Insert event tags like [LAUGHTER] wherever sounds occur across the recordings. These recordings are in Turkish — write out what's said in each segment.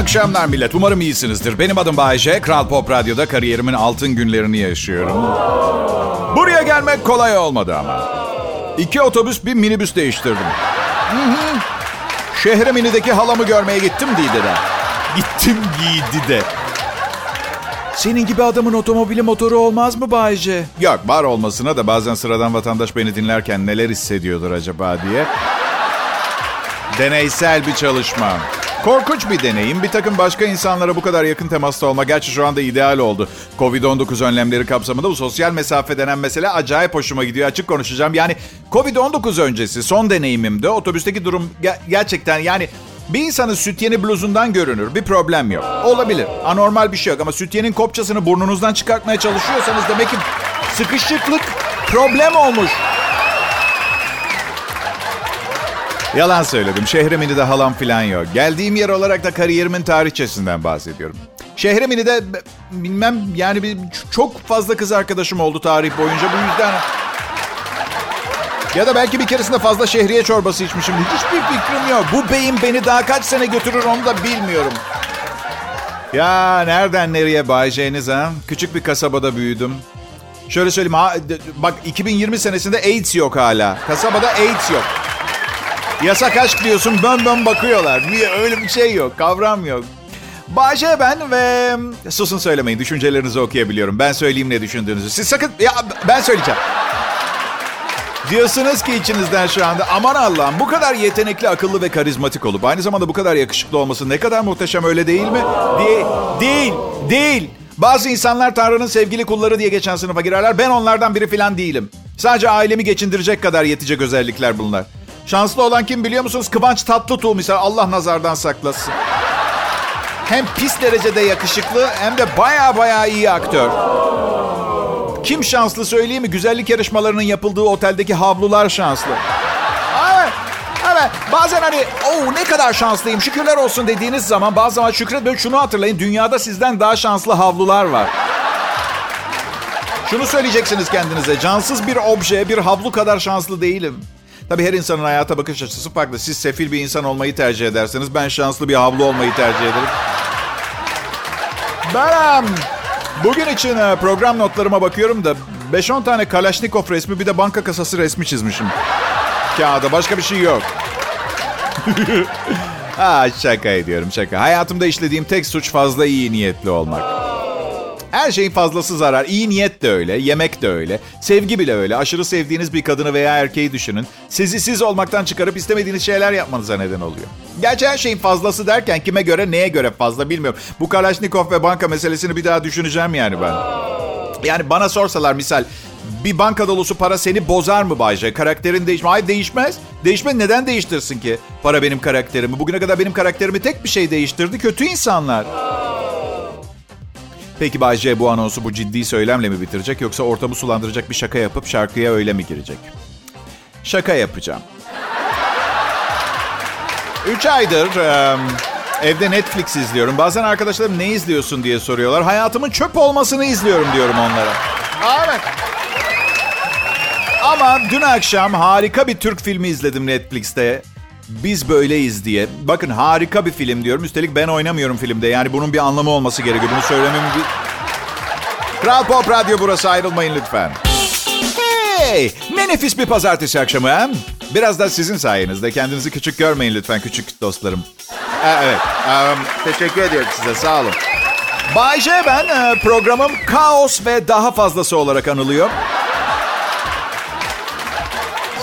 akşamlar millet. Umarım iyisinizdir. Benim adım Bayece. Kral Pop Radyo'da kariyerimin altın günlerini yaşıyorum. Buraya gelmek kolay olmadı ama. İki otobüs bir minibüs değiştirdim. Şehre minideki halamı görmeye gittim Dide'de. Gittim giydi de. Senin gibi adamın otomobili motoru olmaz mı Bayce? Yok var olmasına da bazen sıradan vatandaş beni dinlerken neler hissediyordur acaba diye. Deneysel bir çalışma. Korkunç bir deneyim. Bir takım başka insanlara bu kadar yakın temasta olma. Gerçi şu anda ideal oldu. Covid-19 önlemleri kapsamında bu sosyal mesafe denen mesele acayip hoşuma gidiyor. Açık konuşacağım. Yani Covid-19 öncesi son deneyimimde otobüsteki durum ge- gerçekten yani bir insanın sütyeni bluzundan görünür. Bir problem yok. Olabilir. Anormal bir şey yok. Ama sütyenin kopçasını burnunuzdan çıkartmaya çalışıyorsanız demek ki sıkışıklık problem olmuş. Yalan söyledim. Şehremini'de halam falan yok. Geldiğim yer olarak da kariyerimin tarihçesinden bahsediyorum. Şehremini'de bilmem yani bir, çok fazla kız arkadaşım oldu tarih boyunca. Bu yüzden... Ya da belki bir keresinde fazla şehriye çorbası içmişim. Hiçbir fikrim yok. Bu beyin beni daha kaç sene götürür onu da bilmiyorum. Ya nereden nereye Bay ha? Küçük bir kasabada büyüdüm. Şöyle söyleyeyim. Ha, bak 2020 senesinde AIDS yok hala. Kasabada AIDS yok. Yasak aşk diyorsun bön bön bakıyorlar. Öyle bir şey yok kavram yok. Bahçe ben ve susun söylemeyin düşüncelerinizi okuyabiliyorum. Ben söyleyeyim ne düşündüğünüzü. Siz sakın ya ben söyleyeceğim. Diyorsunuz ki içinizden şu anda aman Allah'ım bu kadar yetenekli, akıllı ve karizmatik olup aynı zamanda bu kadar yakışıklı olması ne kadar muhteşem öyle değil mi? Değil, değil, değil. Bazı insanlar Tanrı'nın sevgili kulları diye geçen sınıfa girerler. Ben onlardan biri falan değilim. Sadece ailemi geçindirecek kadar yetecek özellikler bunlar. Şanslı olan kim biliyor musunuz? Kıvanç Tatlıtuğ misal. Allah nazardan saklasın. Hem pis derecede yakışıklı hem de baya baya iyi aktör. Kim şanslı söyleyeyim mi? Güzellik yarışmalarının yapıldığı oteldeki havlular şanslı. Evet. Evet. Bazen hani o ne kadar şanslıyım şükürler olsun dediğiniz zaman bazı zaman şükret şunu hatırlayın. Dünyada sizden daha şanslı havlular var. Şunu söyleyeceksiniz kendinize. Cansız bir obje, bir havlu kadar şanslı değilim. Tabii her insanın hayata bakış açısı farklı. Siz sefil bir insan olmayı tercih ederseniz ben şanslı bir havlu olmayı tercih ederim. Ben bugün için program notlarıma bakıyorum da 5-10 tane Kalashnikov resmi bir de banka kasası resmi çizmişim. Kağıda başka bir şey yok. [LAUGHS] ha, şaka ediyorum şaka. Hayatımda işlediğim tek suç fazla iyi niyetli olmak. Her şeyin fazlası zarar. İyi niyet de öyle, yemek de öyle. Sevgi bile öyle. Aşırı sevdiğiniz bir kadını veya erkeği düşünün. Sizi siz olmaktan çıkarıp istemediğiniz şeyler yapmanıza neden oluyor. Gerçi her şeyin fazlası derken kime göre neye göre fazla bilmiyorum. Bu Kalashnikov ve banka meselesini bir daha düşüneceğim yani ben. Yani bana sorsalar misal bir banka dolusu para seni bozar mı Bayce? Karakterin değişmez. Hayır değişmez. Değişme neden değiştirsin ki? Para benim karakterimi. Bugüne kadar benim karakterimi tek bir şey değiştirdi. Kötü insanlar. Peki Bay J bu anonsu bu ciddi söylemle mi bitirecek yoksa ortamı sulandıracak bir şaka yapıp şarkıya öyle mi girecek? Şaka yapacağım. Üç aydır um, evde Netflix izliyorum. Bazen arkadaşlarım ne izliyorsun diye soruyorlar. Hayatımın çöp olmasını izliyorum diyorum onlara. Evet. Ama dün akşam harika bir Türk filmi izledim Netflix'te. Biz böyleyiz diye. Bakın harika bir film diyorum. Üstelik ben oynamıyorum filmde. Yani bunun bir anlamı olması gerekiyor. Bunu söylemem bir... Kral Pop Radyo burası ayrılmayın lütfen. Hey! Ne nefis bir pazartesi akşamı ha? Biraz da sizin sayenizde. Kendinizi küçük görmeyin lütfen küçük dostlarım. evet. Um, teşekkür ediyorum size. Sağ olun. Bay J ben. E, programım Kaos ve daha fazlası olarak anılıyor.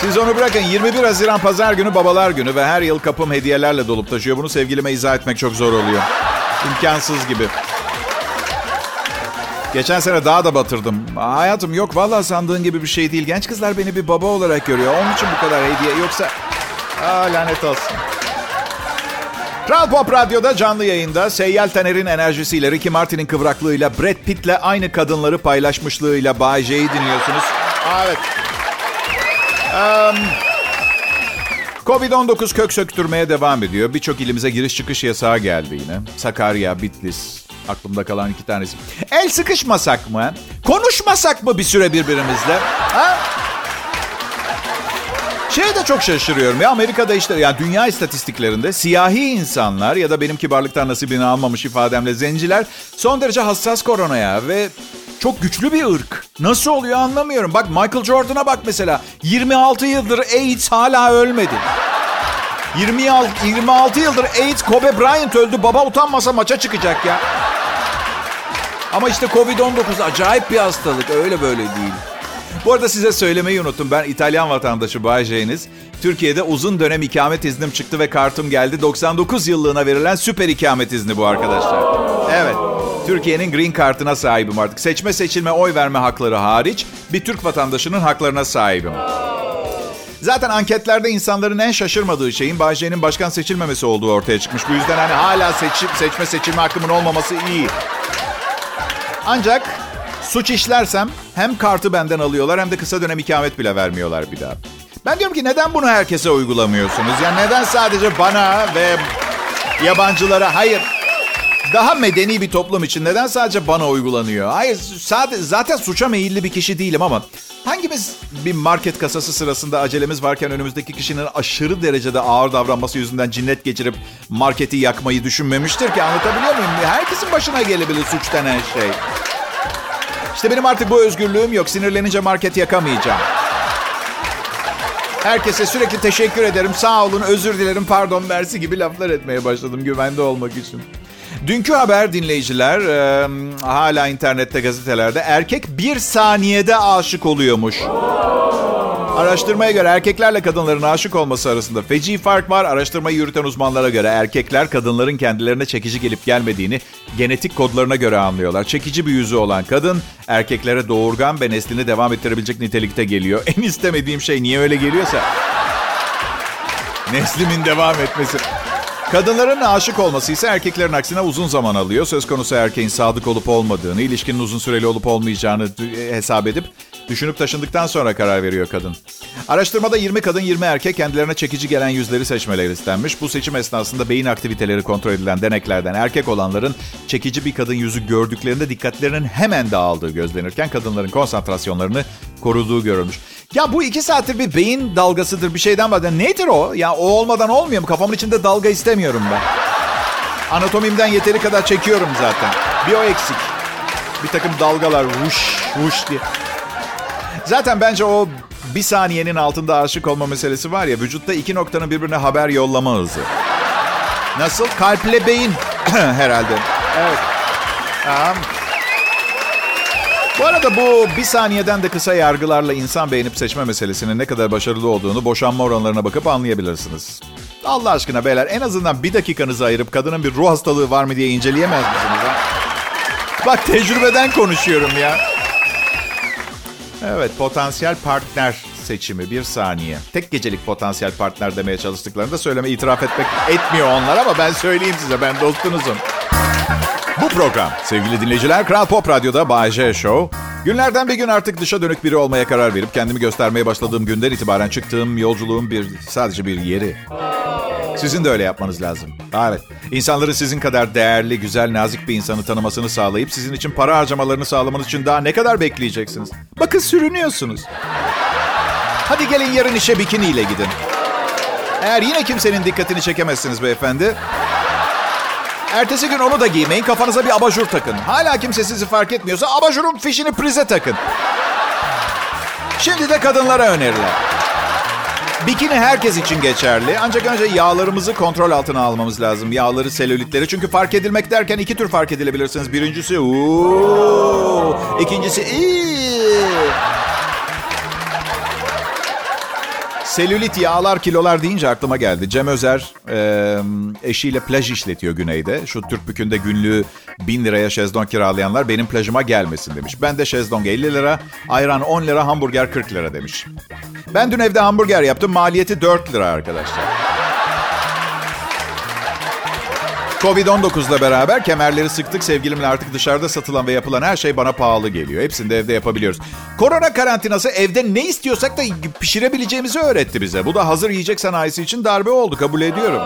Siz onu bırakın 21 Haziran Pazar günü babalar günü ve her yıl kapım hediyelerle dolup taşıyor. Bunu sevgilime izah etmek çok zor oluyor. İmkansız gibi. Geçen sene daha da batırdım. Hayatım yok vallahi sandığın gibi bir şey değil. Genç kızlar beni bir baba olarak görüyor. Onun için bu kadar hediye. Yoksa Aa, lanet olsun. Kral Pop Radyo'da canlı yayında Seyyal Taner'in enerjisiyle Ricky Martin'in kıvraklığıyla Brad Pitt'le aynı kadınları paylaşmışlığıyla Bay J'yi dinliyorsunuz. Evet. Um, Covid-19 kök söktürmeye devam ediyor. Birçok ilimize giriş çıkış yasağı geldi yine. Sakarya, Bitlis, aklımda kalan iki tanesi. El sıkışmasak mı? Konuşmasak mı bir süre birbirimizle? Ha? Şeye de çok şaşırıyorum ya Amerika'da işte yani dünya istatistiklerinde siyahi insanlar ya da benim kibarlıktan nasibini almamış ifademle zenciler son derece hassas koronaya ve çok güçlü bir ırk. Nasıl oluyor anlamıyorum. Bak Michael Jordan'a bak mesela. 26 yıldır AIDS hala ölmedi. 26, 26 yıldır AIDS Kobe Bryant öldü. Baba utanmasa maça çıkacak ya. Ama işte Covid-19 acayip bir hastalık. Öyle böyle değil. Bu arada size söylemeyi unuttum. Ben İtalyan vatandaşı Bay J'niz. Türkiye'de uzun dönem ikamet iznim çıktı ve kartım geldi. 99 yıllığına verilen süper ikamet izni bu arkadaşlar. Evet. Türkiye'nin green kartına sahibim artık. Seçme seçilme oy verme hakları hariç bir Türk vatandaşının haklarına sahibim. Zaten anketlerde insanların en şaşırmadığı şeyin Bay J'nin başkan seçilmemesi olduğu ortaya çıkmış. Bu yüzden hani hala seçip seçme seçilme hakkımın olmaması iyi. Ancak suç işlersem hem kartı benden alıyorlar hem de kısa dönem ikamet bile vermiyorlar bir daha. Ben diyorum ki neden bunu herkese uygulamıyorsunuz? Yani neden sadece bana ve yabancılara hayır daha medeni bir toplum için neden sadece bana uygulanıyor? Hayır sadece, zaten suça meyilli bir kişi değilim ama hangimiz bir market kasası sırasında acelemiz varken önümüzdeki kişinin aşırı derecede ağır davranması yüzünden cinnet geçirip marketi yakmayı düşünmemiştir ki anlatabiliyor muyum? Herkesin başına gelebilir suç denen şey. İşte benim artık bu özgürlüğüm yok. Sinirlenince market yakamayacağım. Herkese sürekli teşekkür ederim, sağ olun, özür dilerim, pardon, mersi gibi laflar etmeye başladım güvende olmak için. Dünkü haber dinleyiciler e, hala internette gazetelerde erkek bir saniyede aşık oluyormuş. Araştırmaya göre erkeklerle kadınların aşık olması arasında feci fark var. Araştırmayı yürüten uzmanlara göre erkekler kadınların kendilerine çekici gelip gelmediğini genetik kodlarına göre anlıyorlar. Çekici bir yüzü olan kadın erkeklere doğurgan ve neslini devam ettirebilecek nitelikte geliyor. [LAUGHS] En istemediğim şey niye öyle geliyorsa neslimin devam etmesi. Kadınların aşık olması ise erkeklerin aksine uzun zaman alıyor. Söz konusu erkeğin sadık olup olmadığını, ilişkinin uzun süreli olup olmayacağını hesap edip düşünüp taşındıktan sonra karar veriyor kadın. Araştırmada 20 kadın 20 erkek kendilerine çekici gelen yüzleri seçmeleri istenmiş. Bu seçim esnasında beyin aktiviteleri kontrol edilen deneklerden erkek olanların çekici bir kadın yüzü gördüklerinde dikkatlerinin hemen dağıldığı gözlenirken kadınların konsantrasyonlarını koruduğu görülmüş. Ya bu iki saattir bir beyin dalgasıdır bir şeyden bahsediyor. Nedir o? Ya o olmadan olmuyor mu? Kafamın içinde dalga istemiyorum ben. Anatomimden yeteri kadar çekiyorum zaten. Bir o eksik. Bir takım dalgalar vuş vuş diye. Zaten bence o bir saniyenin altında aşık olma meselesi var ya vücutta iki noktanın birbirine haber yollama hızı. Nasıl? Kalple beyin [CLEARS THROAT] herhalde. Evet. Tamam. Bu arada bu bir saniyeden de kısa yargılarla insan beğenip seçme meselesinin ne kadar başarılı olduğunu boşanma oranlarına bakıp anlayabilirsiniz. Allah aşkına beyler en azından bir dakikanızı ayırıp kadının bir ruh hastalığı var mı diye inceleyemez misiniz? Ha? Bak tecrübeden konuşuyorum ya. Evet potansiyel partner seçimi bir saniye. Tek gecelik potansiyel partner demeye çalıştıklarını da söyleme itiraf etmek etmiyor onlar ama ben söyleyeyim size ben dostunuzum. Bu program sevgili dinleyiciler Kral Pop Radyo'da Bay J Show. Günlerden bir gün artık dışa dönük biri olmaya karar verip kendimi göstermeye başladığım günden itibaren çıktığım yolculuğun bir sadece bir yeri. Sizin de öyle yapmanız lazım. Evet. İnsanları sizin kadar değerli, güzel, nazik bir insanı tanımasını sağlayıp sizin için para harcamalarını sağlamanız için daha ne kadar bekleyeceksiniz? Bakın sürünüyorsunuz. Hadi gelin yarın işe bikiniyle gidin. Eğer yine kimsenin dikkatini çekemezsiniz beyefendi. Ertesi gün onu da giymeyin. Kafanıza bir abajur takın. Hala kimse sizi fark etmiyorsa abajurun fişini prize takın. Şimdi de kadınlara öneriler. Bikini herkes için geçerli. Ancak önce yağlarımızı kontrol altına almamız lazım. Yağları, selülitleri. Çünkü fark edilmek derken iki tür fark edilebilirsiniz. Birincisi uuu. İkincisi iyi. Selülit yağlar kilolar deyince aklıma geldi. Cem Özer e, eşiyle plaj işletiyor güneyde. Şu Türk bükünde günlüğü bin liraya şezlong kiralayanlar benim plajıma gelmesin demiş. Ben de şezlong 50 lira, ayran 10 lira, hamburger 40 lira demiş. Ben dün evde hamburger yaptım. Maliyeti 4 lira arkadaşlar. Covid-19 ile beraber kemerleri sıktık. Sevgilimle artık dışarıda satılan ve yapılan her şey bana pahalı geliyor. Hepsini de evde yapabiliyoruz. Korona karantinası evde ne istiyorsak da pişirebileceğimizi öğretti bize. Bu da hazır yiyecek sanayisi için darbe oldu kabul ediyorum.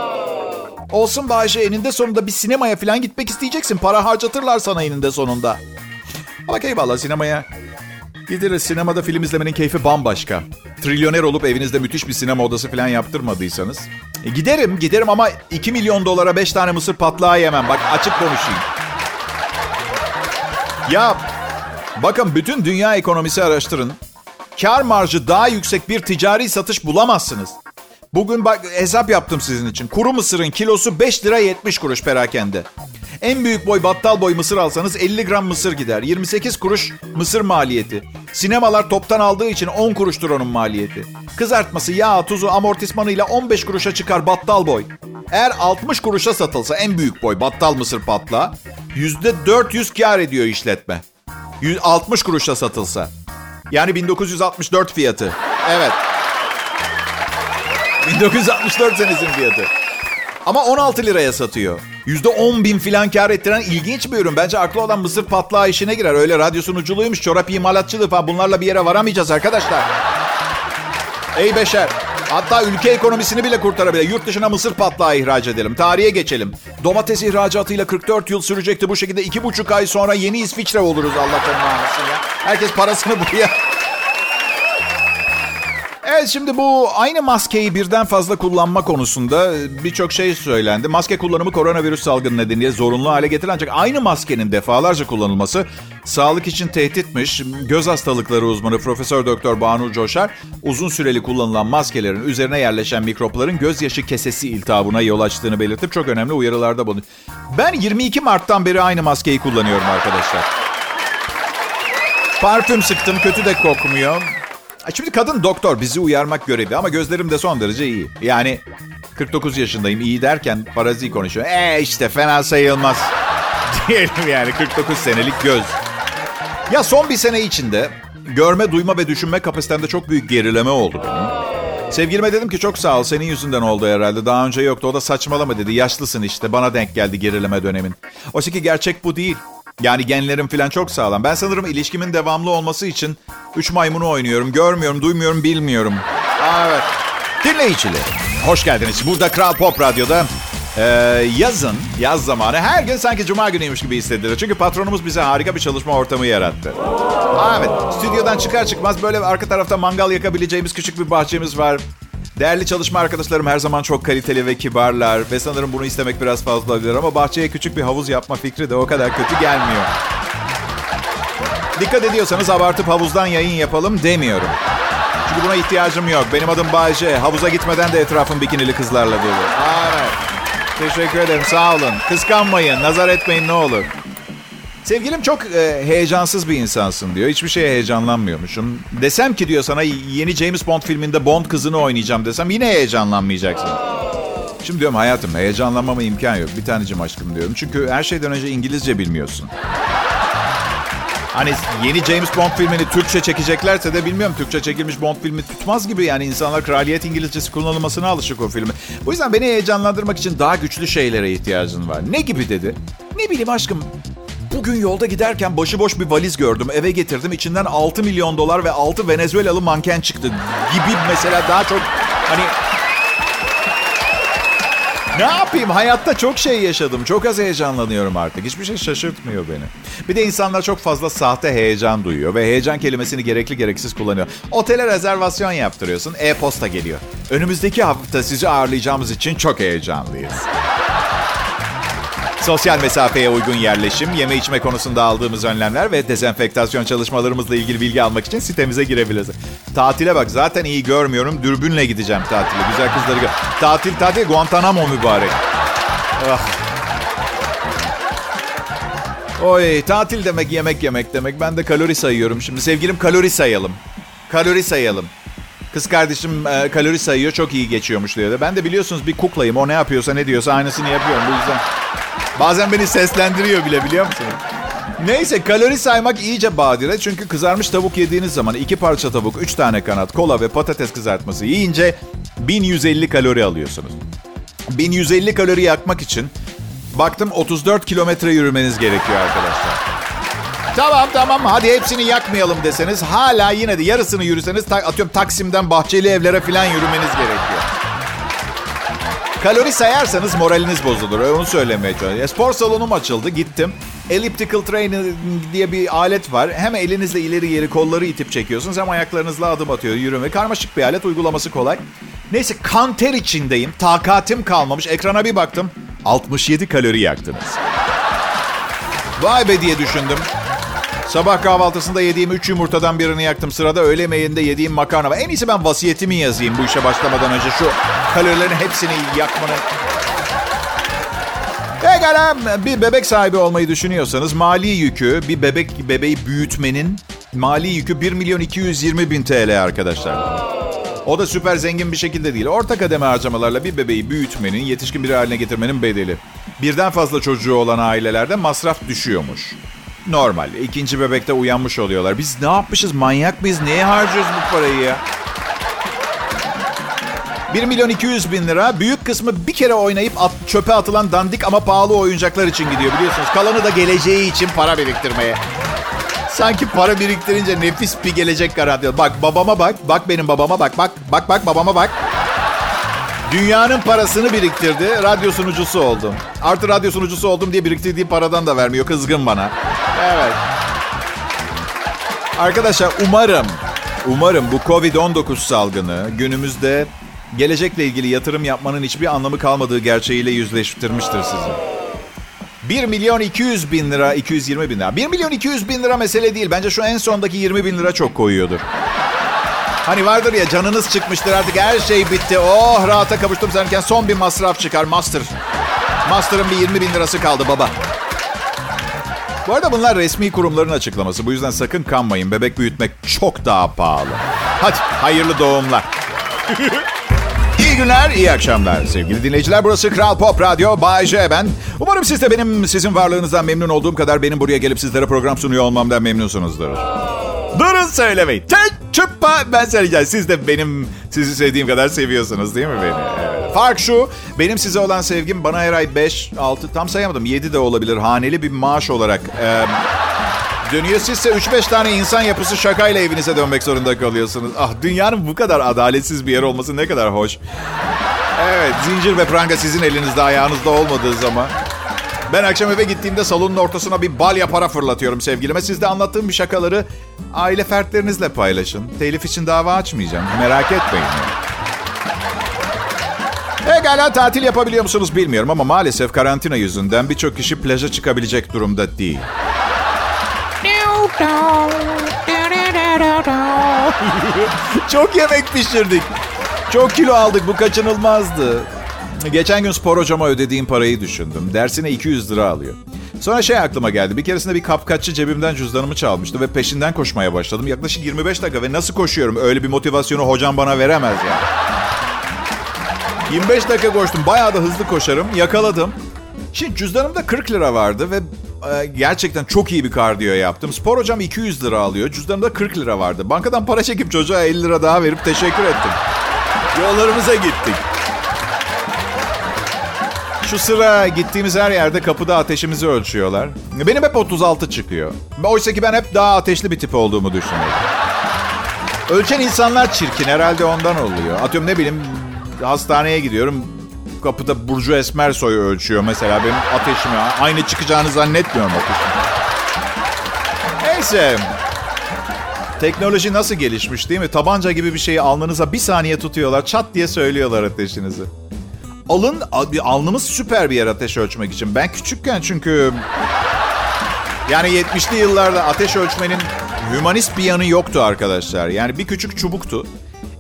Olsun Bayşe eninde sonunda bir sinemaya falan gitmek isteyeceksin. Para harcatırlar sana eninde sonunda. Ama eyvallah sinemaya gideriz. Sinemada film izlemenin keyfi bambaşka. trilyoner olup evinizde müthiş bir sinema odası falan yaptırmadıysanız. E giderim, giderim ama 2 milyon dolara 5 tane mısır patlağı yemem. Bak açık konuşayım. Ya bakın bütün dünya ekonomisi araştırın. Kar marjı daha yüksek bir ticari satış bulamazsınız. Bugün bak hesap yaptım sizin için. Kuru mısırın kilosu 5 lira 70 kuruş perakende. En büyük boy battal boy mısır alsanız 50 gram mısır gider. 28 kuruş mısır maliyeti. Sinemalar toptan aldığı için 10 kuruştur onun maliyeti. Kızartması, yağ, tuzu, amortismanıyla 15 kuruşa çıkar battal boy. Eğer 60 kuruşa satılsa en büyük boy battal mısır patla %400 kar ediyor işletme. 60 kuruşa satılsa. Yani 1964 fiyatı. Evet. 1964 senesinin fiyatı. Ama 16 liraya satıyor. %10 bin filan kar ettiren ilginç bir ürün. Bence aklı olan mısır patlağı işine girer. Öyle radyo sunuculuğuymuş, çorap imalatçılığı falan. Bunlarla bir yere varamayacağız arkadaşlar. Ey beşer. Hatta ülke ekonomisini bile kurtarabilir. Yurt dışına mısır patlağı ihraç edelim. Tarihe geçelim. Domates ihracatıyla 44 yıl sürecekti. Bu şekilde iki buçuk ay sonra yeni İsviçre oluruz Allah canını ya. Herkes parasını [LAUGHS] buraya Evet şimdi bu aynı maskeyi birden fazla kullanma konusunda birçok şey söylendi. Maske kullanımı koronavirüs salgını nedeniyle zorunlu hale getiren ancak aynı maskenin defalarca kullanılması sağlık için tehditmiş. Göz hastalıkları uzmanı Profesör Doktor Banu Coşar uzun süreli kullanılan maskelerin üzerine yerleşen mikropların gözyaşı kesesi iltihabına yol açtığını belirtip çok önemli uyarılarda bulunuyor. Ben 22 Mart'tan beri aynı maskeyi kullanıyorum arkadaşlar. Parfüm sıktım kötü de kokmuyor. Şimdi kadın doktor bizi uyarmak görevi ama gözlerim de son derece iyi. Yani 49 yaşındayım iyi derken parazi konuşuyor. E işte fena sayılmaz. [LAUGHS] Diyelim yani 49 senelik göz. Ya son bir sene içinde görme, duyma ve düşünme kapasitemde çok büyük gerileme oldu benim. Sevgilime dedim ki çok sağ ol senin yüzünden oldu herhalde. Daha önce yoktu. O da saçmalama dedi. Yaşlısın işte bana denk geldi gerileme dönemin. Oysa ki gerçek bu değil. Yani genlerim falan çok sağlam. Ben sanırım ilişkimin devamlı olması için üç maymunu oynuyorum. Görmüyorum, duymuyorum, bilmiyorum. Aa, evet. Dinleyiciler, hoş geldiniz. Burada Kral Pop Radyo'da ee, yazın, yaz zamanı her gün sanki cuma günüymüş gibi hissedilir. Çünkü patronumuz bize harika bir çalışma ortamı yarattı. Aa, evet, stüdyodan çıkar çıkmaz böyle arka tarafta mangal yakabileceğimiz küçük bir bahçemiz var. Değerli çalışma arkadaşlarım her zaman çok kaliteli ve kibarlar ve sanırım bunu istemek biraz fazla olabilir ama bahçeye küçük bir havuz yapma fikri de o kadar kötü gelmiyor. Dikkat ediyorsanız abartıp havuzdan yayın yapalım demiyorum. Çünkü buna ihtiyacım yok. Benim adım Bayce. Havuza gitmeden de etrafım bikinili kızlarla dolu. Evet. Teşekkür ederim. Sağ olun. Kıskanmayın. Nazar etmeyin ne olur. Sevgilim çok e, heyecansız bir insansın diyor. Hiçbir şeye heyecanlanmıyormuşum. Desem ki diyor sana yeni James Bond filminde Bond kızını oynayacağım desem yine heyecanlanmayacaksın. Şimdi diyorum hayatım heyecanlanmama imkan yok. Bir tanecim aşkım diyorum. Çünkü her şeyden önce İngilizce bilmiyorsun. Hani yeni James Bond filmini Türkçe çekeceklerse de bilmiyorum. Türkçe çekilmiş Bond filmi tutmaz gibi. Yani insanlar kraliyet İngilizcesi kullanılmasına alışık o filmi. Bu yüzden beni heyecanlandırmak için daha güçlü şeylere ihtiyacın var. Ne gibi dedi? Ne bileyim aşkım Bugün yolda giderken başıboş bir valiz gördüm. Eve getirdim. İçinden 6 milyon dolar ve 6 Venezuelalı manken çıktı. Gibi mesela daha çok hani... Ne yapayım? Hayatta çok şey yaşadım. Çok az heyecanlanıyorum artık. Hiçbir şey şaşırtmıyor beni. Bir de insanlar çok fazla sahte heyecan duyuyor ve heyecan kelimesini gerekli gereksiz kullanıyor. Otele rezervasyon yaptırıyorsun, e-posta geliyor. Önümüzdeki hafta sizi ağırlayacağımız için çok heyecanlıyız. Sosyal mesafeye uygun yerleşim, yeme içme konusunda aldığımız önlemler ve dezenfektasyon çalışmalarımızla ilgili bilgi almak için sitemize girebilirsiniz. Tatile bak zaten iyi görmüyorum. Dürbünle gideceğim tatile. Güzel kızları gör. Tatil tatil Guantanamo mübarek. Ah. Oy tatil demek yemek yemek demek. Ben de kalori sayıyorum şimdi. Sevgilim kalori sayalım. Kalori sayalım. Kız kardeşim e, kalori sayıyor çok iyi geçiyormuş diyor. Ben de biliyorsunuz bir kuklayım. O ne yapıyorsa ne diyorsa aynısını yapıyorum. Bu yüzden bazen beni seslendiriyor bile biliyor musunuz? Neyse kalori saymak iyice badire. Çünkü kızarmış tavuk yediğiniz zaman iki parça tavuk, üç tane kanat, kola ve patates kızartması yiyince 1150 kalori alıyorsunuz. 1150 kalori yakmak için baktım 34 kilometre yürümeniz gerekiyor arkadaşlar. Tamam tamam hadi hepsini yakmayalım deseniz hala yine de yarısını yürüseniz atıyorum Taksim'den Bahçeli evlere falan yürümeniz gerekiyor. Kalori sayarsanız moraliniz bozulur. Onu söylemeye çalışıyorum. Spor salonum açıldı. Gittim. Elliptical trainer diye bir alet var. Hem elinizle ileri geri kolları itip çekiyorsunuz hem ayaklarınızla adım atıyor yürüme. Karmaşık bir alet. Uygulaması kolay. Neyse kanter içindeyim. Takatim kalmamış. Ekrana bir baktım. 67 kalori yaktınız. Vay be diye düşündüm. Sabah kahvaltısında yediğim 3 yumurtadan birini yaktım. Sırada öğle yemeğinde yediğim makarna var. En iyisi ben vasiyetimi yazayım bu işe başlamadan önce. Şu kalorilerin hepsini yakmanın... Pekala bir bebek sahibi olmayı düşünüyorsanız mali yükü, bir bebek bebeği büyütmenin mali yükü 1 milyon 220 bin TL arkadaşlar. O da süper zengin bir şekilde değil. Orta kademe harcamalarla bir bebeği büyütmenin, yetişkin biri haline getirmenin bedeli. Birden fazla çocuğu olan ailelerde masraf düşüyormuş. Normal. İkinci bebekte uyanmış oluyorlar. Biz ne yapmışız? Manyak mıyız? Neye harcıyoruz bu parayı ya? 1 milyon 200 bin lira. Büyük kısmı bir kere oynayıp at, çöpe atılan dandik ama pahalı oyuncaklar için gidiyor biliyorsunuz. Kalanı da geleceği için para biriktirmeye. Sanki para biriktirince nefis bir gelecek garanti. Bak babama bak. Bak benim babama bak. Bak bak bak babama bak. Dünyanın parasını biriktirdi. Radyo sunucusu oldum. Artı radyo sunucusu oldum diye biriktirdiği paradan da vermiyor. Kızgın bana. Evet. Arkadaşlar umarım, umarım bu Covid-19 salgını günümüzde gelecekle ilgili yatırım yapmanın hiçbir anlamı kalmadığı gerçeğiyle yüzleştirmiştir sizi. 1 milyon 200 bin lira, 220 bin lira. 1 milyon 200 bin lira mesele değil. Bence şu en sondaki 20 bin lira çok koyuyordur. Hani vardır ya canınız çıkmıştır artık her şey bitti. Oh rahata kavuştum sanırken son bir masraf çıkar. Master. Master'ın bir 20 bin lirası kaldı baba. Bu arada bunlar resmi kurumların açıklaması. Bu yüzden sakın kanmayın. Bebek büyütmek çok daha pahalı. Hadi hayırlı doğumlar. [LAUGHS] İyi günler, iyi akşamlar sevgili dinleyiciler. Burası Kral Pop Radyo, Bay J ben. Umarım siz de benim sizin varlığınızdan memnun olduğum kadar benim buraya gelip sizlere program sunuyor olmamdan memnunsunuzdur. Durun söylemeyin. Tek çıppa ben söyleyeceğim. Siz de benim sizi sevdiğim kadar seviyorsunuz değil mi beni? Evet. Fark şu, benim size olan sevgim bana her ay 5, 6, tam sayamadım 7 de olabilir haneli bir maaş olarak e, dönüyor. Sizse 3-5 tane insan yapısı şakayla evinize dönmek zorunda kalıyorsunuz. Ah dünyanın bu kadar adaletsiz bir yer olması ne kadar hoş. Evet, zincir ve pranga sizin elinizde, ayağınızda olmadığı zaman. Ben akşam eve gittiğimde salonun ortasına bir balya para fırlatıyorum sevgilime. Siz de anlattığım bir şakaları aile fertlerinizle paylaşın. Telif için dava açmayacağım. Merak etmeyin. Pekala tatil yapabiliyor musunuz bilmiyorum ama maalesef karantina yüzünden birçok kişi plaja çıkabilecek durumda değil. [LAUGHS] Çok yemek pişirdik. Çok kilo aldık bu kaçınılmazdı. Geçen gün spor hocama ödediğim parayı düşündüm. Dersine 200 lira alıyor. Sonra şey aklıma geldi. Bir keresinde bir kapkaççı cebimden cüzdanımı çalmıştı ve peşinden koşmaya başladım. Yaklaşık 25 dakika ve nasıl koşuyorum? Öyle bir motivasyonu hocam bana veremez ya. Yani. 25 dakika koştum. Bayağı da hızlı koşarım. Yakaladım. Şimdi cüzdanımda 40 lira vardı ve e, gerçekten çok iyi bir kardiyo yaptım. Spor hocam 200 lira alıyor. Cüzdanımda 40 lira vardı. Bankadan para çekip çocuğa 50 lira daha verip teşekkür ettim. Yollarımıza gittik. Şu sıra gittiğimiz her yerde kapıda ateşimizi ölçüyorlar. Benim hep 36 çıkıyor. Oysa ki ben hep daha ateşli bir tip olduğumu düşünüyorum. Ölçen insanlar çirkin herhalde ondan oluyor. Atıyorum ne bileyim hastaneye gidiyorum. Kapıda Burcu Esmersoy ölçüyor mesela benim ateşimi. Aynı çıkacağını zannetmiyorum ateşim. Neyse. Teknoloji nasıl gelişmiş değil mi? Tabanca gibi bir şeyi alnınıza bir saniye tutuyorlar. Çat diye söylüyorlar ateşinizi. Alın, alnımız süper bir yer ateş ölçmek için. Ben küçükken çünkü... Yani 70'li yıllarda ateş ölçmenin hümanist bir yanı yoktu arkadaşlar. Yani bir küçük çubuktu.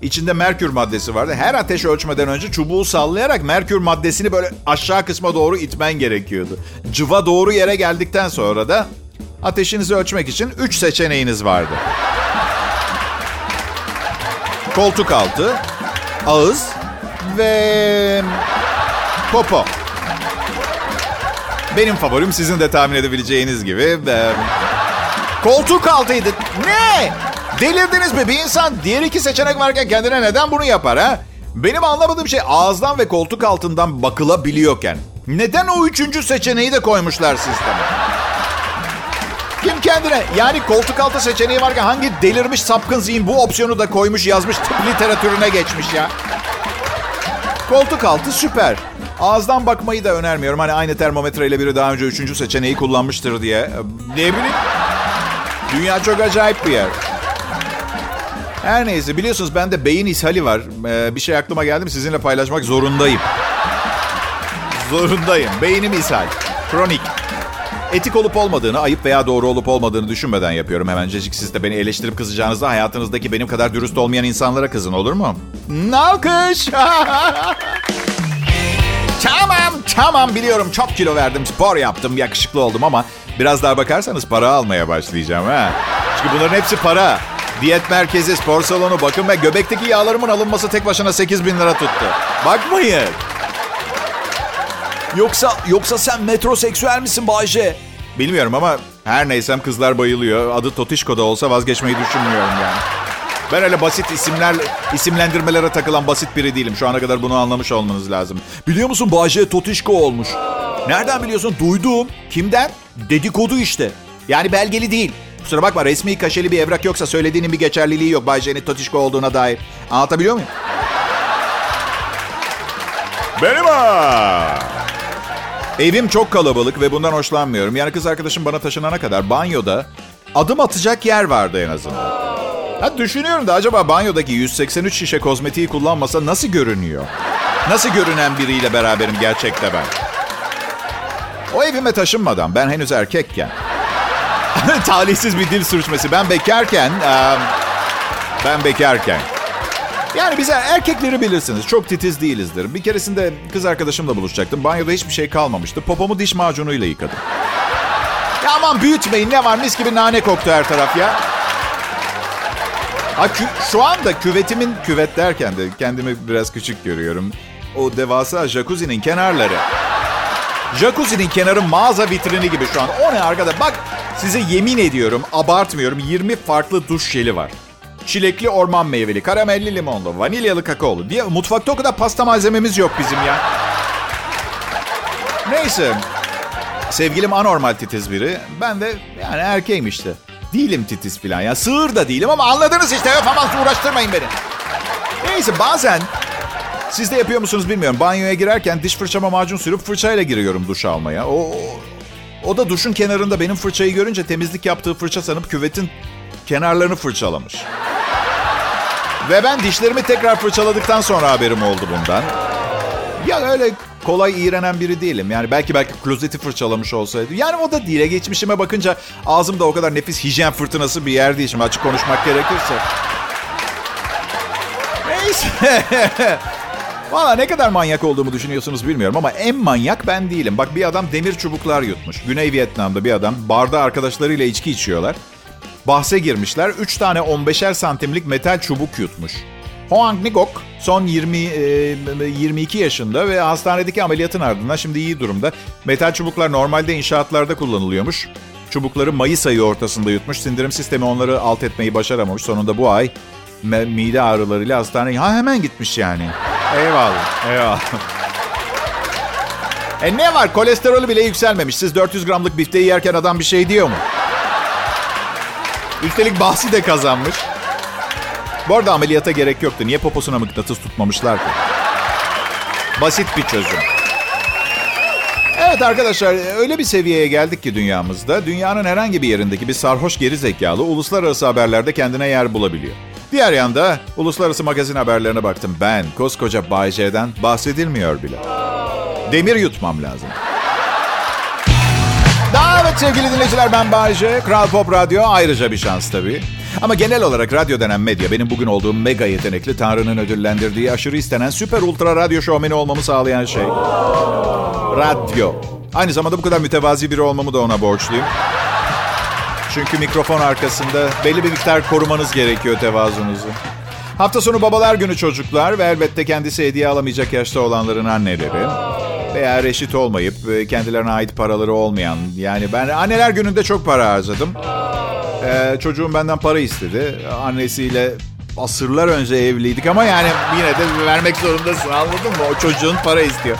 İçinde merkür maddesi vardı. Her ateş ölçmeden önce çubuğu sallayarak merkür maddesini böyle aşağı kısma doğru itmen gerekiyordu. Cıva doğru yere geldikten sonra da ateşinizi ölçmek için 3 seçeneğiniz vardı. Koltuk altı, ağız ve popo. Benim favorim sizin de tahmin edebileceğiniz gibi. Koltuk altıydı. Ne? Delirdiniz mi? Bir insan diğer iki seçenek varken kendine neden bunu yapar ha? Benim anlamadığım şey ağızdan ve koltuk altından bakılabiliyorken. Neden o üçüncü seçeneği de koymuşlar sisteme? Kim kendine yani koltuk altı seçeneği varken hangi delirmiş sapkın zihin bu opsiyonu da koymuş yazmış tıp [LAUGHS] literatürüne geçmiş ya. Koltuk altı süper. Ağızdan bakmayı da önermiyorum. Hani aynı termometreyle biri daha önce üçüncü seçeneği kullanmıştır diye. Ne bileyim. Dünya çok acayip bir yer. Her neyse biliyorsunuz bende beyin ishali var. Ee, bir şey aklıma geldi mi sizinle paylaşmak zorundayım. Zorundayım. Beynim ishal. Kronik. Etik olup olmadığını, ayıp veya doğru olup olmadığını düşünmeden yapıyorum hemencecik. Siz de beni eleştirip kızacağınızda hayatınızdaki benim kadar dürüst olmayan insanlara kızın olur mu? Alkış! [LAUGHS] tamam, tamam biliyorum çok kilo verdim, spor yaptım, yakışıklı oldum ama biraz daha bakarsanız para almaya başlayacağım ha. Çünkü bunların hepsi para. Diyet merkezi, spor salonu, bakım ve göbekteki yağlarımın alınması tek başına 8 bin lira tuttu. Bakmayın. Yoksa yoksa sen metroseksüel misin Bayce? Bilmiyorum ama her neysem kızlar bayılıyor. Adı Totişko da olsa vazgeçmeyi düşünmüyorum yani. Ben öyle basit isimler, isimlendirmelere takılan basit biri değilim. Şu ana kadar bunu anlamış olmanız lazım. Biliyor musun Bayce Totişko olmuş. Nereden biliyorsun? Duydum. Kimden? Dedikodu işte. Yani belgeli değil. Kusura bakma resmi kaşeli bir evrak yoksa söylediğinin bir geçerliliği yok Bayce'nin Totişko olduğuna dair. Anlatabiliyor muyum? Benim ha. Evim çok kalabalık ve bundan hoşlanmıyorum. Yani kız arkadaşım bana taşınana kadar banyoda adım atacak yer vardı en azından. Ha düşünüyorum da acaba banyodaki 183 şişe kozmetiği kullanmasa nasıl görünüyor? Nasıl görünen biriyle beraberim gerçekte ben? O evime taşınmadan ben henüz erkekken. [LAUGHS] Talihsiz bir dil sürçmesi. Ben bekarken... ben bekarken. Yani bize erkekleri bilirsiniz. Çok titiz değilizdir. Bir keresinde kız arkadaşımla buluşacaktım. Banyoda hiçbir şey kalmamıştı. Popomu diş macunuyla yıkadım. Ya aman büyütmeyin ne var mis gibi nane koktu her taraf ya. Ha, kü- şu anda küvetimin küvet derken de kendimi biraz küçük görüyorum. O devasa jacuzzi'nin kenarları. Jacuzzi'nin kenarı mağaza vitrini gibi şu an. O ne arkada? Bak size yemin ediyorum abartmıyorum 20 farklı duş jeli var. Çilekli orman meyveli, karamelli limonlu, vanilyalı kakaolu diye mutfakta o kadar pasta malzememiz yok bizim ya. Neyse. Sevgilim anormal titiz biri. Ben de yani erkeğim işte. Değilim titiz falan ya. Sığır da değilim ama anladınız işte. Öf aman uğraştırmayın beni. Neyse bazen siz de yapıyor musunuz bilmiyorum. Banyoya girerken diş fırçama macun sürüp fırçayla giriyorum duş almaya. O, o, da duşun kenarında benim fırçayı görünce temizlik yaptığı fırça sanıp küvetin kenarlarını fırçalamış. Ve ben dişlerimi tekrar fırçaladıktan sonra haberim oldu bundan. Ya öyle kolay iğrenen biri değilim. Yani belki belki klozeti fırçalamış olsaydı. Yani o da değil. Geçmişime bakınca ağzımda o kadar nefis hijyen fırtınası bir yer değil. Şimdi açık konuşmak gerekirse. Neyse. [LAUGHS] Valla ne kadar manyak olduğumu düşünüyorsunuz bilmiyorum ama en manyak ben değilim. Bak bir adam demir çubuklar yutmuş. Güney Vietnam'da bir adam barda arkadaşlarıyla içki içiyorlar. Bahse girmişler. 3 tane 15'er santimlik metal çubuk yutmuş. Hoang Ngok son 20 e, 22 yaşında ve hastanedeki ameliyatın ardından şimdi iyi durumda. Metal çubuklar normalde inşaatlarda kullanılıyormuş. Çubukları Mayıs ayı ortasında yutmuş. Sindirim sistemi onları alt etmeyi başaramamış. Sonunda bu ay mide ağrılarıyla hastaneye ha, hemen gitmiş yani. Eyvallah, eyvallah. E ne var? Kolesterolü bile yükselmemiş. Siz 400 gramlık bifteyi yerken adam bir şey diyor mu? Üstelik bahsi de kazanmış. Bu arada ameliyata gerek yoktu. Niye poposuna mıknatıs tutmamışlar ki? Basit bir çözüm. Evet arkadaşlar öyle bir seviyeye geldik ki dünyamızda dünyanın herhangi bir yerindeki bir sarhoş geri zekalı uluslararası haberlerde kendine yer bulabiliyor. Diğer yanda uluslararası magazin haberlerine baktım. Ben koskoca Bay J'den bahsedilmiyor bile. Demir yutmam lazım. Daha evet sevgili dinleyiciler ben Bay J. Kral Pop Radyo ayrıca bir şans tabii. Ama genel olarak radyo denen medya benim bugün olduğum mega yetenekli Tanrı'nın ödüllendirdiği aşırı istenen süper ultra radyo şovmeni olmamı sağlayan şey. Radyo. Aynı zamanda bu kadar mütevazi biri olmamı da ona borçluyum. Çünkü mikrofon arkasında belli bir miktar korumanız gerekiyor tevazunuzu. Hafta sonu babalar günü çocuklar ve elbette kendisi hediye alamayacak yaşta olanların anneleri. Veya reşit olmayıp kendilerine ait paraları olmayan. Yani ben anneler gününde çok para harcadım. Ee, çocuğum benden para istedi. Annesiyle asırlar önce evliydik ama yani yine de vermek zorundasın anladın mı? O çocuğun para istiyor.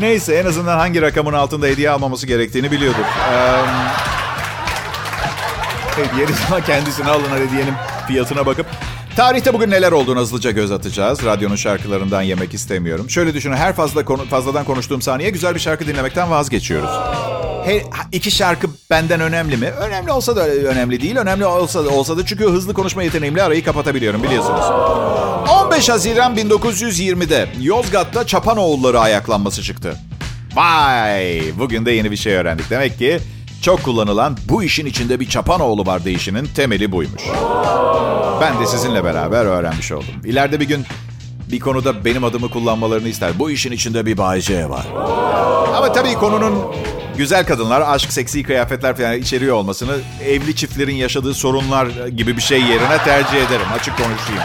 Neyse en azından hangi rakamın altında hediye almaması gerektiğini biliyordur. Ee, hediyenin [LAUGHS] kendisine alınan hediyenin fiyatına bakıp Tarihte bugün neler olduğunu hızlıca göz atacağız. Radyonun şarkılarından yemek istemiyorum. Şöyle düşünün her fazla konu, fazladan konuştuğum saniye güzel bir şarkı dinlemekten vazgeçiyoruz. He, iki şarkı benden önemli mi? Önemli olsa da önemli değil. Önemli olsa da, olsa da çünkü hızlı konuşma yeteneğimle arayı kapatabiliyorum biliyorsunuz. 15 Haziran 1920'de Yozgat'ta Çapanoğulları ayaklanması çıktı. Vay! Bugün de yeni bir şey öğrendik. Demek ki çok kullanılan bu işin içinde bir Çapanoğlu var deyişinin temeli buymuş. Ben de sizinle beraber öğrenmiş oldum. İleride bir gün bir konuda benim adımı kullanmalarını ister. Bu işin içinde bir Bay var. Ama tabii konunun güzel kadınlar, aşk, seksi kıyafetler falan içeriyor olmasını evli çiftlerin yaşadığı sorunlar gibi bir şey yerine tercih ederim. Açık konuşayım.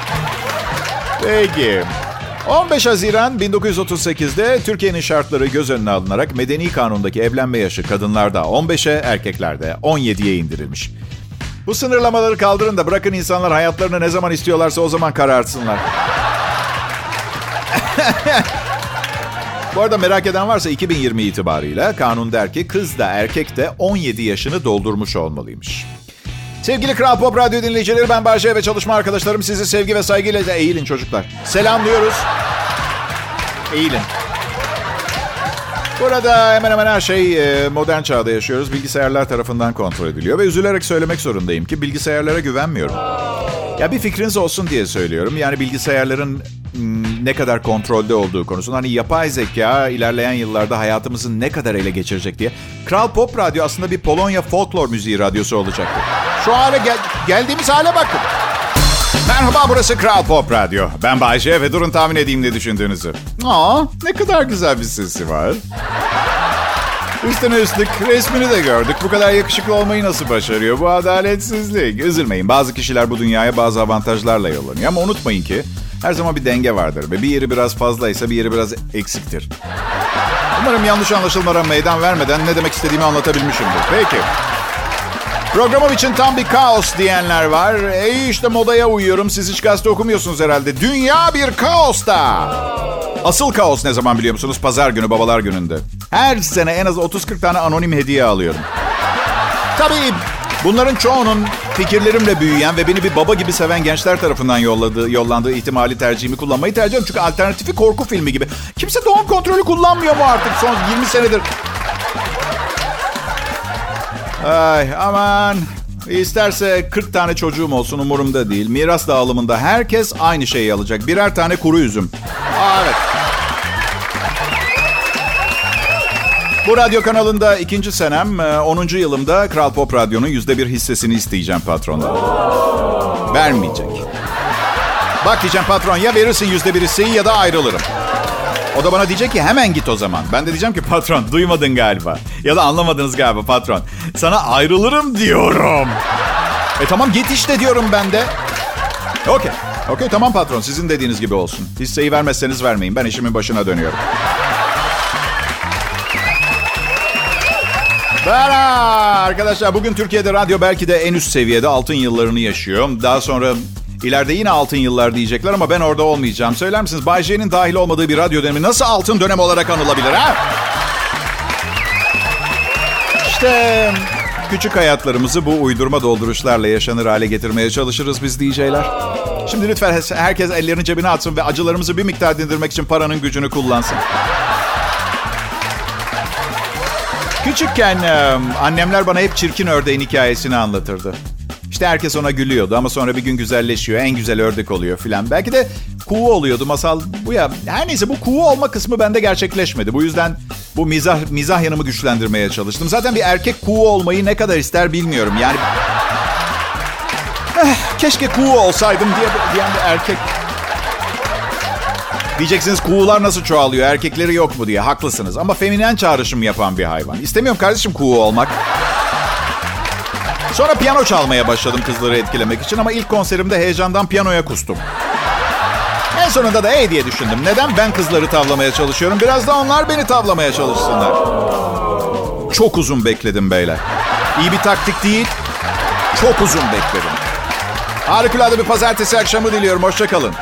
Peki. 15 Haziran 1938'de Türkiye'nin şartları göz önüne alınarak medeni kanundaki evlenme yaşı kadınlarda 15'e, erkeklerde 17'ye indirilmiş. Bu sınırlamaları kaldırın da bırakın insanlar hayatlarını ne zaman istiyorlarsa o zaman kararsınlar. [LAUGHS] Bu arada merak eden varsa 2020 itibarıyla kanun der ki kız da erkek de 17 yaşını doldurmuş olmalıymış. Sevgili Kral Pop Radyo dinleyicileri ben Bahçe ve çalışma arkadaşlarım sizi sevgi ve saygıyla da eğilin çocuklar. Selamlıyoruz. Eğilin. Burada hemen hemen her şey e, modern çağda yaşıyoruz. Bilgisayarlar tarafından kontrol ediliyor ve üzülerek söylemek zorundayım ki bilgisayarlara güvenmiyorum. Ya bir fikriniz olsun diye söylüyorum. Yani bilgisayarların hmm, ne kadar kontrolde olduğu konusunda hani yapay zeka ilerleyen yıllarda hayatımızı ne kadar ele geçirecek diye. Kral Pop Radyo aslında bir Polonya folklor müziği radyosu olacaktı. Şu hale gel geldiğimiz hale bakın. Merhaba burası Kral Pop Radyo. Ben Bayce ve durun tahmin edeyim ne düşündüğünüzü. Aa ne kadar güzel bir sesi var. Üstüne üstlük resmini de gördük. Bu kadar yakışıklı olmayı nasıl başarıyor? Bu adaletsizlik. Üzülmeyin bazı kişiler bu dünyaya bazı avantajlarla yollanıyor. Ama unutmayın ki her zaman bir denge vardır. Ve bir yeri biraz fazlaysa bir yeri biraz eksiktir. Umarım yanlış anlaşılmalara meydan vermeden ne demek istediğimi anlatabilmişimdir. Peki. Programım için tam bir kaos diyenler var. E işte modaya uyuyorum. Siz hiç gazete okumuyorsunuz herhalde. Dünya bir kaosta. Asıl kaos ne zaman biliyor musunuz? Pazar günü, babalar gününde. Her sene en az 30-40 tane anonim hediye alıyorum. Tabii bunların çoğunun fikirlerimle büyüyen ve beni bir baba gibi seven gençler tarafından yolladığı, yollandığı ihtimali tercihimi kullanmayı tercih ediyorum. Çünkü alternatifi korku filmi gibi. Kimse doğum kontrolü kullanmıyor mu artık son 20 senedir? Ay aman. İsterse 40 tane çocuğum olsun umurumda değil. Miras dağılımında herkes aynı şeyi alacak. Birer tane kuru üzüm. Aa, evet. Bu radyo kanalında ikinci senem, 10. yılımda Kral Pop Radyo'nun yüzde bir hissesini isteyeceğim patrondan. Vermeyecek. Bak diyeceğim patron ya verirsin yüzde bir hisseyi ya da ayrılırım. O da bana diyecek ki hemen git o zaman. Ben de diyeceğim ki patron duymadın galiba. Ya da anlamadınız galiba patron. Sana ayrılırım diyorum. E tamam git işte diyorum ben de. Okey. Okey tamam patron sizin dediğiniz gibi olsun. Hisseyi vermezseniz vermeyin. Ben işimin başına dönüyorum. Bana arkadaşlar bugün Türkiye'de radyo belki de en üst seviyede altın yıllarını yaşıyor. Daha sonra ileride yine altın yıllar diyecekler ama ben orada olmayacağım. Söyler misiniz Bay J'nin dahil olmadığı bir radyo dönemi nasıl altın dönem olarak anılabilir ha? İşte küçük hayatlarımızı bu uydurma dolduruşlarla yaşanır hale getirmeye çalışırız biz DJ'ler. Şimdi lütfen herkes ellerini cebine atsın ve acılarımızı bir miktar dindirmek için paranın gücünü kullansın. Küçükken annemler bana hep çirkin ördeğin hikayesini anlatırdı. İşte herkes ona gülüyordu ama sonra bir gün güzelleşiyor. En güzel ördek oluyor filan. Belki de kuğu oluyordu masal bu ya. Her neyse bu kuğu olma kısmı bende gerçekleşmedi. Bu yüzden bu mizah mizah yanımı güçlendirmeye çalıştım. Zaten bir erkek kuğu olmayı ne kadar ister bilmiyorum. Yani eh, keşke kuğu olsaydım diye diyen bir erkek. Diyeceksiniz kuğular nasıl çoğalıyor? Erkekleri yok mu diye. Haklısınız. Ama feminen çağrışım yapan bir hayvan. İstemiyorum kardeşim kuğu olmak. Sonra piyano çalmaya başladım kızları etkilemek için ama ilk konserimde heyecandan piyanoya kustum. En sonunda da ey diye düşündüm. Neden ben kızları tavlamaya çalışıyorum? Biraz da onlar beni tavlamaya çalışsınlar. Çok uzun bekledim beyler. İyi bir taktik değil. Çok uzun bekledim. Harikulade bir pazartesi akşamı diliyorum. Hoşçakalın.